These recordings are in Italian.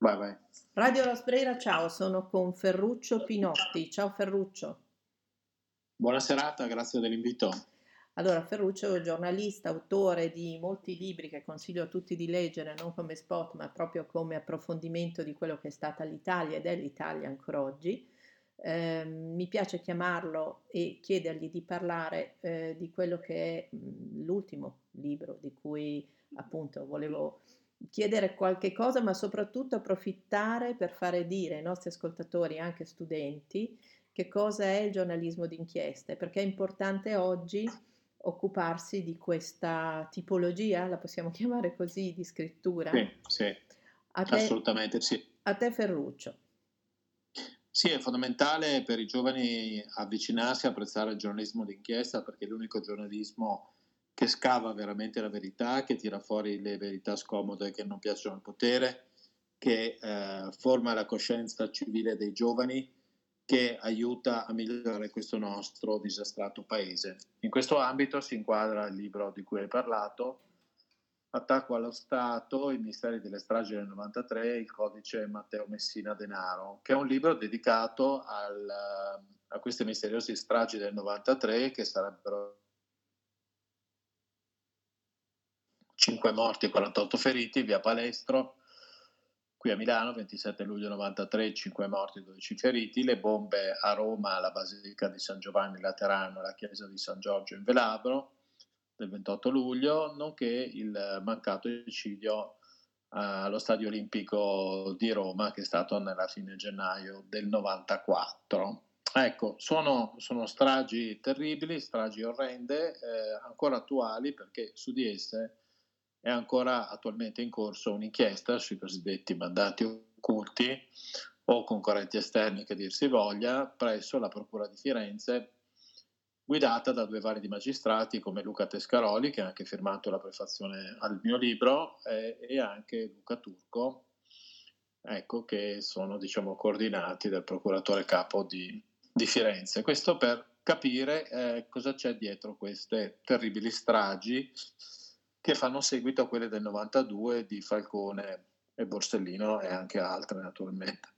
Vai, vai. Radio Rosbrera, ciao, sono con Ferruccio Pinotti. Ciao Ferruccio. Buona serata, grazie dell'invito. Allora, Ferruccio è giornalista, autore di molti libri che consiglio a tutti di leggere, non come spot, ma proprio come approfondimento di quello che è stata l'Italia ed è l'Italia ancora oggi. Eh, mi piace chiamarlo e chiedergli di parlare eh, di quello che è mh, l'ultimo libro di cui appunto volevo chiedere qualche cosa, ma soprattutto approfittare per fare dire ai nostri ascoltatori, anche studenti, che cosa è il giornalismo d'inchiesta, perché è importante oggi occuparsi di questa tipologia, la possiamo chiamare così, di scrittura. Sì, sì, a te, assolutamente sì. A te Ferruccio. Sì, è fondamentale per i giovani avvicinarsi a apprezzare il giornalismo d'inchiesta perché è l'unico giornalismo che scava veramente la verità, che tira fuori le verità scomode che non piacciono al potere, che eh, forma la coscienza civile dei giovani, che aiuta a migliorare questo nostro disastrato paese. In questo ambito si inquadra il libro di cui hai parlato, Attacco allo Stato, i misteri delle stragi del 93, il codice Matteo Messina Denaro, che è un libro dedicato al, a queste misteriose stragi del 93 che sarebbero 5 morti e 48 feriti, via Palestro, qui a Milano, 27 luglio 93, 5 morti e 12 feriti, le bombe a Roma alla Basilica di San Giovanni Laterano e alla chiesa di San Giorgio in Velabro del 28 luglio, nonché il mancato eccidio allo Stadio Olimpico di Roma che è stato nella fine gennaio del 94. Ecco, sono, sono stragi terribili, stragi orrende, eh, ancora attuali perché su di esse è ancora attualmente in corso un'inchiesta sui cosiddetti mandati occulti o concorrenti esterni che dir si voglia presso la Procura di Firenze guidata da due validi magistrati come Luca Tescaroli che ha anche firmato la prefazione al mio libro eh, e anche Luca Turco ecco, che sono diciamo, coordinati dal procuratore capo di, di Firenze. Questo per capire eh, cosa c'è dietro queste terribili stragi che fanno seguito a quelle del 92 di Falcone e Borsellino e anche altre naturalmente.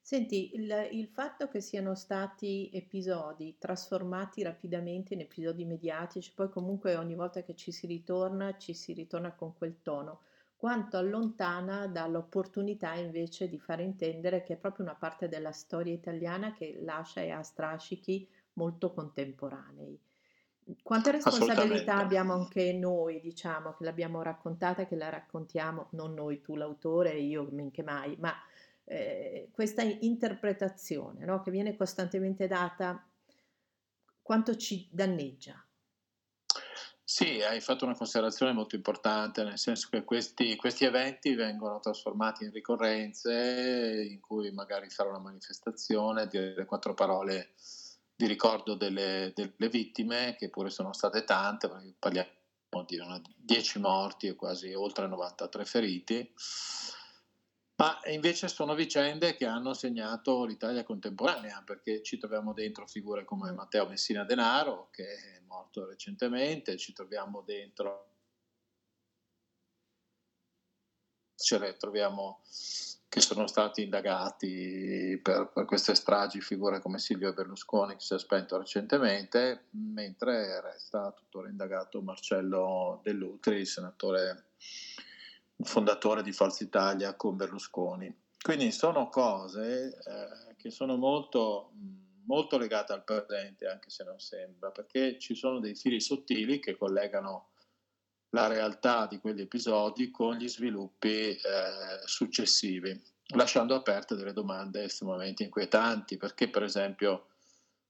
Senti, il, il, fatto che siano stati episodi trasformati rapidamente in episodi mediatici, poi comunque ogni volta che ci si ritorna, ci si ritorna con quel tono, quanto allontana dall'opportunità invece di far intendere che è proprio una parte della storia italiana che lascia e ha strascichi molto contemporanei. Quanta responsabilità abbiamo anche noi, diciamo, che l'abbiamo raccontata, che la raccontiamo, non noi, tu l'autore, io men che mai, ma eh, questa interpretazione no, che viene costantemente data, quanto ci danneggia? Sì, hai fatto una considerazione molto importante, nel senso che questi, questi eventi vengono trasformati in ricorrenze in cui magari fare una manifestazione, dire quattro parole di ricordo delle, delle, vittime, che pure sono state tante, perché parliamo di 10 morti e quasi oltre 93 feriti, ma invece sono vicende che hanno segnato l'Italia contemporanea, perché ci troviamo dentro figure come Matteo Messina Denaro, che è morto recentemente, ci troviamo dentro, ce ne troviamo che sono stati indagati per, per, queste stragi figure come Silvio Berlusconi che si è spento recentemente, mentre resta tuttora indagato Marcello Dell'Utri, senatore fondatore di Forza Italia con Berlusconi. Quindi sono cose eh, che sono molto, molto legate al presente, anche se non sembra, perché ci sono dei fili sottili che collegano la realtà di quegli episodi con gli sviluppi eh, successivi, lasciando aperte delle domande estremamente inquietanti, perché per esempio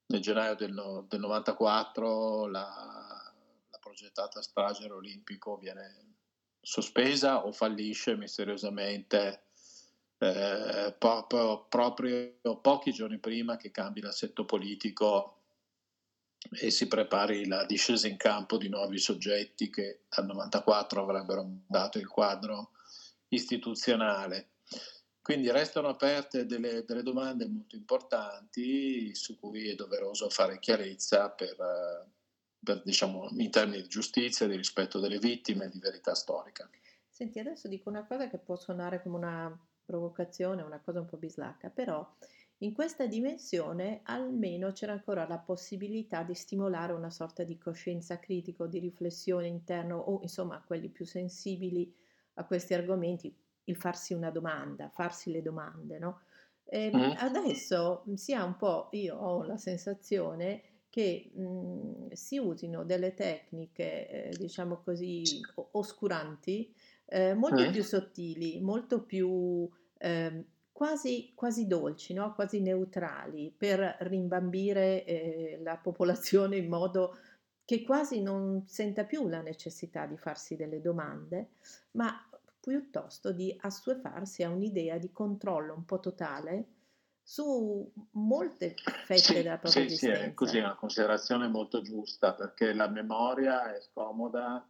nel gennaio del, del 94 la, la progettata strage olimpico viene sospesa o fallisce misteriosamente eh, proprio, proprio pochi giorni prima che cambi l'assetto politico e si prepari la discesa in campo di nuovi soggetti che dal 94 avrebbero dato il quadro istituzionale. Quindi restano aperte delle, delle, domande molto importanti su cui è doveroso fare chiarezza per, per, diciamo, in termini di giustizia, di rispetto delle vittime, di verità storica. Senti, adesso dico una cosa che può suonare come una provocazione, una cosa un po' bislacca, però in questa dimensione almeno c'era ancora la possibilità di stimolare una sorta di coscienza critica o di riflessione interna o insomma quelli più sensibili a questi argomenti, il farsi una domanda, farsi le domande, no? E Mm. adesso si ha un po', io ho la sensazione che mh, si usino delle tecniche, eh, diciamo così, oscuranti, eh, molto Mm. più sottili, molto più ehm, quasi, quasi dolci, no? Quasi neutrali, per rimbambire eh, la popolazione in modo che quasi non senta più la necessità di farsi delle domande, ma piuttosto di assuefarsi a un'idea di controllo un po' totale su molte fette Sì, della propria sì, sì, è così, è esistenza. una considerazione molto giusta perché la memoria è scomoda,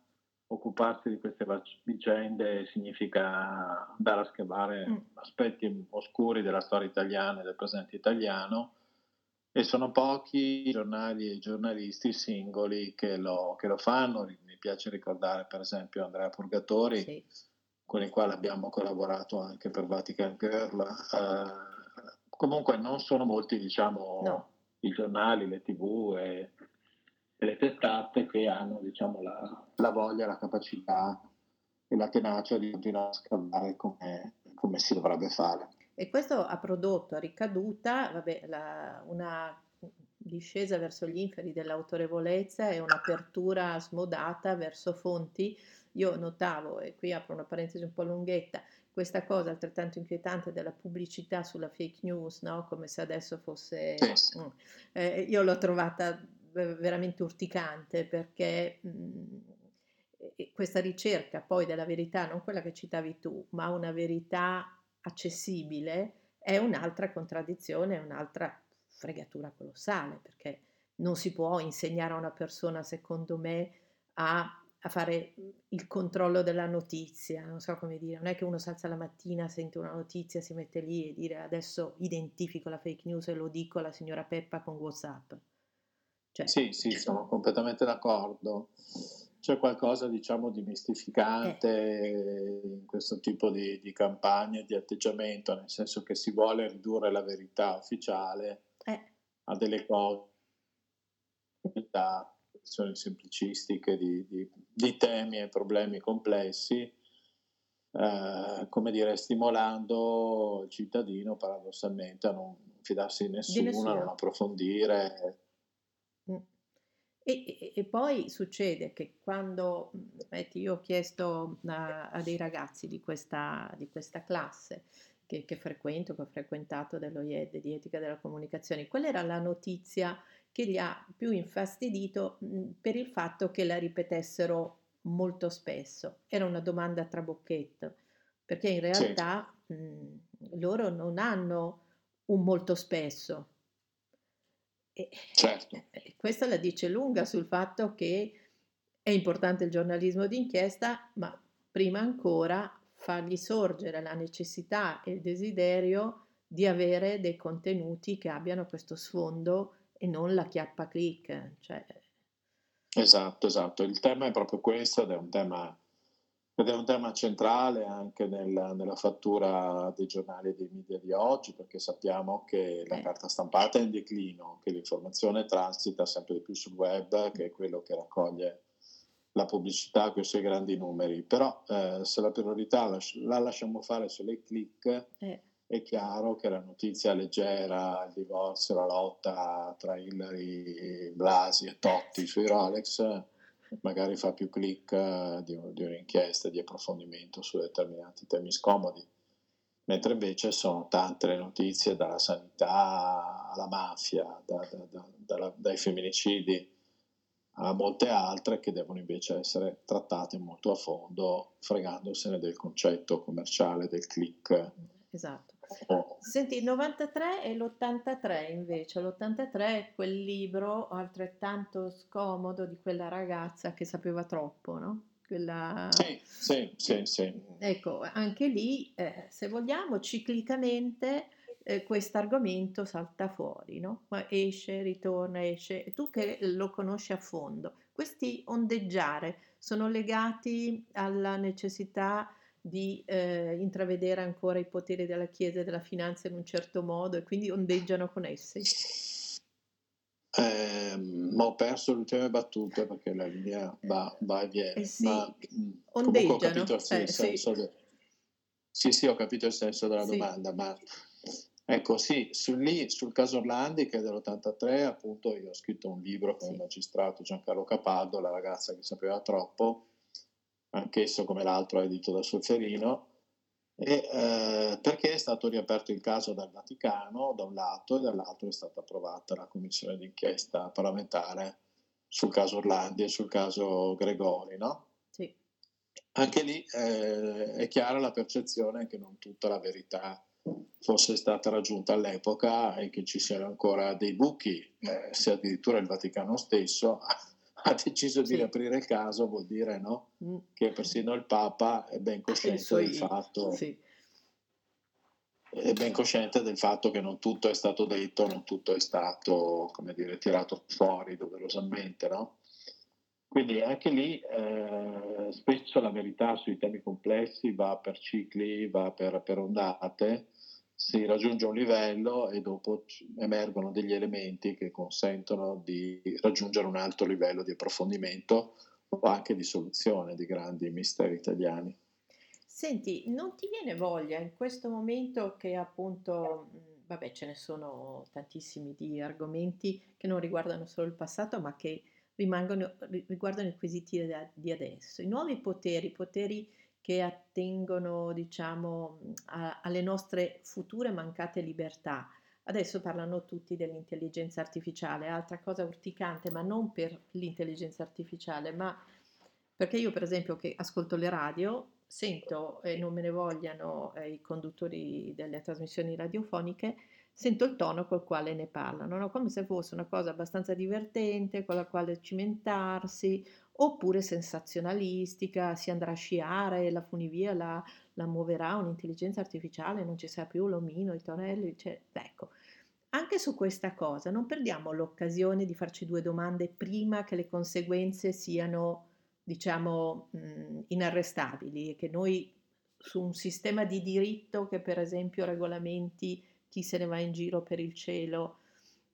occuparsi di queste vicende significa andare a scavare Mm, aspetti oscuri della storia italiana e del presente italiano e sono pochi i giornali e i giornalisti singoli che lo, che lo fanno. Mi piace ricordare per esempio Andrea Purgatori, sì, con il quale abbiamo collaborato anche per Vatican Girl. Eh, comunque non sono molti, diciamo, no. i giornali, le tv e, e le testate che hanno diciamo, la, la voglia, la capacità e la tenacia di continuare a scavare come, come si dovrebbe fare. E questo ha prodotto a ricaduta, vabbè, la- una discesa verso gli inferi dell'autorevolezza e un'apertura smodata verso fonti. Io notavo, e qui apro una parentesi un po' lunghetta, questa cosa altrettanto inquietante della pubblicità sulla fake news, no? Come se adesso fosse... Sì. Mm. Eh, io l'ho trovata veramente urticante perché mh, e questa ricerca poi della verità, non quella che citavi tu, ma una verità accessibile, è un'altra contraddizione, è un'altra fregatura colossale, perché non si può insegnare a una persona, secondo me, a, a fare il controllo della notizia, non so come dire, non è che uno si alza la mattina, sente una notizia, si mette lì e dire adesso identifico la fake news e lo dico alla signora Peppa con WhatsApp. Cioè, Sì, sì, sono completamente d'accordo. C'è qualcosa, diciamo, di mistificante in questo tipo di, di campagne, di atteggiamento, nel senso che si vuole ridurre la verità ufficiale eh, a delle cose, da questioni semplicistiche di, di- di temi e problemi complessi, eh, come dire, stimolando il cittadino paradossalmente a non fidarsi di di nessuno, a non nessuno. approfondire. E, e- poi succede che quando, mm, metti, io ho chiesto a, a dei ragazzi di questa, di questa classe che, che frequento, che ho frequentato dello IED di etica della comunicazione, qual era la notizia che li ha più infastidito mm, per il fatto che la ripetessero molto spesso. Era una domanda a trabocchetto, perché in Sì, realtà mm, loro non hanno un molto spesso. E, certo. questo la dice lunga sul fatto che è importante il giornalismo d'inchiesta, ma prima ancora fargli sorgere la necessità e il desiderio di avere dei contenuti che abbiano questo sfondo e non la chiappa click. Cioè, Esatto, esatto. Il tema è proprio questo ed è un tema, ed è un tema centrale anche nel- nella fattura dei giornali e dei media di oggi, perché sappiamo che la carta stampata è in declino, che l'informazione transita sempre di più sul web, che è quello che raccoglie la pubblicità con i suoi grandi numeri. Però eh, se la priorità las- la lasciamo fare sulle click, eh, è chiaro che la notizia leggera, il divorzio, la lotta tra Hillary, Blasi e Totti sui Rolex magari fa più click eh, di, di un'inchiesta di approfondimento su determinati temi scomodi, mentre invece sono tante le notizie dalla sanità alla mafia, da- da- da- dai femminicidi a molte altre che devono invece essere trattate molto a fondo, fregandosene del concetto commerciale del click. esatto. Senti, il 93 e l'83 invece, l'83 è quel libro altrettanto scomodo di quella ragazza che sapeva troppo, no? Quella... Sì, sì, sì, sì. Ecco, anche lì, eh, se vogliamo, ciclicamente eh, questo argomento salta fuori, no? Esce, ritorna, esce. Tu che lo conosci a fondo, questi ondeggiare sono legati alla necessità di eh, intravedere ancora i poteri della Chiesa e della finanza in un certo modo e quindi ondeggiano con essi? Eh, ma ho perso le ultime battute perché la linea va, va e viene. Eh sì, ma comunque ho capito il, eh, senso. Sì. De... sì, sì, ho capito il senso della sì. domanda, ma ecco sì, su lì, sul caso Orlandi che è dell'83, appunto io ho scritto un libro con sì. il magistrato Giancarlo Capaldo, la ragazza che sapeva troppo, anch'esso come l'altro edito da Solferino, e, eh, perché è stato riaperto il caso dal Vaticano da un lato e dall'altro è stata approvata la commissione d'inchiesta parlamentare sul caso Orlandi e sul caso Gregori, no? Sì. Anche lì eh, è chiara la percezione che non tutta la verità fosse stata raggiunta all'epoca e che ci siano ancora dei buchi, eh, se addirittura il Vaticano stesso ha deciso di riaprire il caso, vuol dire no? mm. che persino il Papa è ben cosciente suoi, del fatto. Sì. È ben cosciente del fatto che non tutto è stato detto, non tutto è stato, come dire, tirato fuori doverosamente, no? Quindi anche lì eh, spesso la verità sui temi complessi va per cicli, va per, per ondate, si raggiunge un livello e dopo emergono degli elementi che consentono di raggiungere un alto livello di approfondimento o anche di soluzione di grandi misteri italiani. Senti, non ti viene voglia in questo momento che appunto, vabbè, ce ne sono tantissimi di argomenti che non riguardano solo il passato, ma che rimangono, riguardano i quesiti di adesso. I nuovi poteri, poteri che attengono, diciamo, a, alle nostre future mancate libertà. Adesso parlano tutti dell'intelligenza artificiale, altra cosa urticante, ma non per l'intelligenza artificiale, ma perché io per esempio che ascolto le radio, sento, e non me ne vogliano eh, i conduttori delle trasmissioni radiofoniche, sento il tono col quale ne parlano, no? come se fosse una cosa abbastanza divertente, con la quale cimentarsi, oppure sensazionalistica, si andrà a sciare, la funivia la, la muoverà un'intelligenza artificiale, non ci sarà più l'omino, i tonelli, cioè, ecco. Anche su questa cosa non perdiamo l'occasione di farci due domande prima che le conseguenze siano, diciamo, mh, inarrestabili, che noi su un sistema di diritto che per esempio regolamenti chi se ne va in giro per il cielo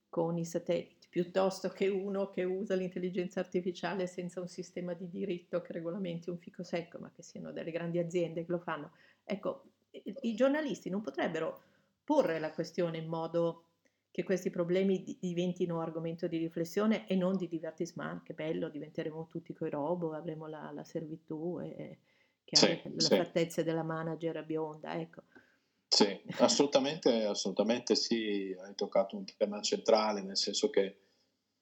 con i satelliti, piuttosto che uno che usa l'intelligenza artificiale senza un sistema di diritto che regolamenti un fico secco, ma che siano delle grandi aziende che lo fanno. Ecco, i giornalisti non potrebbero porre la questione in modo che questi problemi diventino argomento di riflessione e non di divertissement, che bello, diventeremo tutti coi robot, avremo la, la servitù e, che sì, le sì. fattezze della manager bionda, ecco. Sì, assolutamente, assolutamente sì, hai toccato un tema centrale, nel senso che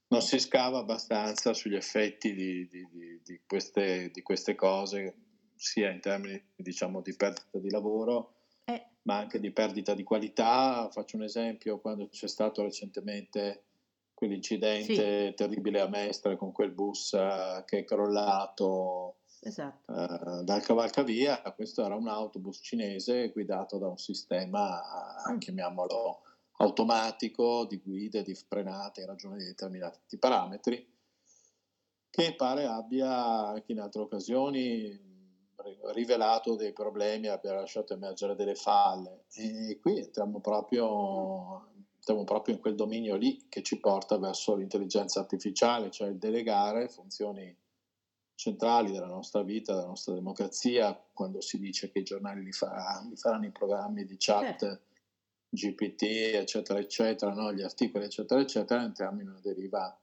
non si scava abbastanza sugli effetti di, di, di, di queste, queste, cose, sia in termini diciamo, di perdita di lavoro, eh. ma anche di perdita di qualità. Faccio un esempio, quando c'è stato recentemente quell'incidente sì. terribile a Mestre con quel bus uh, che è crollato esatto. uh, dal cavalcavia, questo era un autobus cinese guidato da un sistema, mm. chiamiamolo automatico, di guida, di frenate in ragione di determinati parametri, che pare abbia anche in altre occasioni rivelato dei problemi, abbia lasciato emergere delle falle. E qui entriamo proprio, entriamo proprio in quel dominio lì che ci porta verso l'intelligenza artificiale, cioè il delegare funzioni centrali della nostra vita, della nostra democrazia, quando si dice che i giornali li, farà, li faranno i programmi di chat certo. GPT, eccetera, eccetera, no? gli articoli, eccetera, eccetera, entriamo in una deriva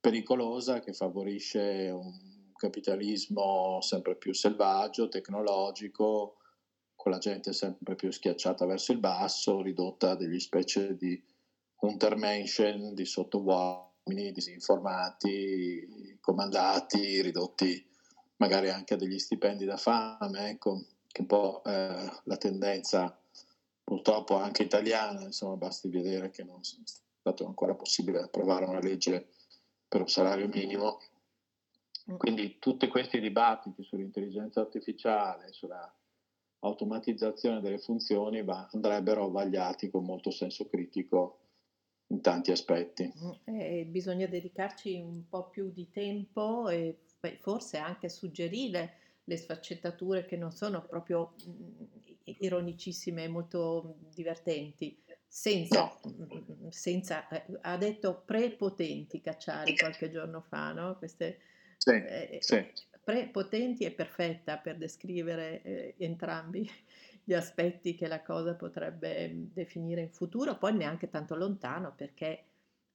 pericolosa che favorisce un capitalismo sempre più selvaggio, tecnologico, con la gente sempre più schiacciata verso il basso, ridotta a degli specie di Untermenschen, di sottovuoto disinformati, comandati, ridotti magari anche a degli stipendi da fame, ecco, che un po' eh, la tendenza purtroppo anche italiana, insomma basti vedere che non è stato ancora possibile approvare una legge per un salario minimo. Mm. Quindi tutti questi dibattiti sull'intelligenza artificiale, sulla automatizzazione delle funzioni va, andrebbero vagliati con molto senso critico in tanti aspetti. Eh, bisogna dedicarci un po' più di tempo e forse anche suggerire le sfaccettature che non sono proprio mm, ironicissime, molto divertenti, senza, no. senza eh, ha detto prepotenti Cacciari qualche giorno fa, no? Queste, sì, eh, sì. Prepotenti è perfetta per descrivere eh, entrambi gli aspetti che la cosa potrebbe mm, definire in futuro, poi neanche tanto lontano perché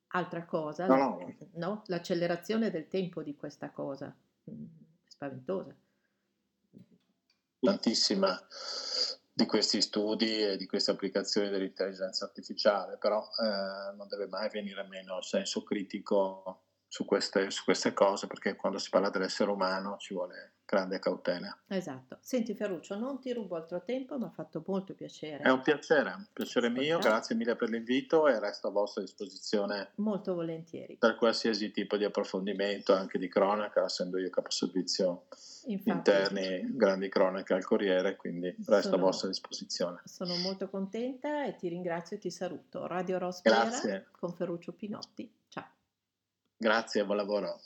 altra cosa, no, no. no? l'accelerazione del tempo di questa cosa, mm, spaventosa. Tantissima di questi studi e di queste applicazioni dell'intelligenza artificiale, però eh, non deve mai venire meno il senso critico su queste, su queste cose, perché quando si parla dell'essere umano ci vuole grande cautela. Esatto. Senti Ferruccio, non ti rubo altro tempo, mi ha fatto molto piacere. È un piacere, un piacere mio, grazie mille per l'invito e resto a vostra disposizione. Molto volentieri. Per qualsiasi tipo di approfondimento, anche di cronaca, essendo io caposervizio Infatti, interni, grandi cronache al Corriere, quindi resto sono, a vostra disposizione. Sono molto contenta e ti ringrazio e ti saluto. Radio Rospera con Ferruccio Pinotti. Ciao. Grazie, buon lavoro.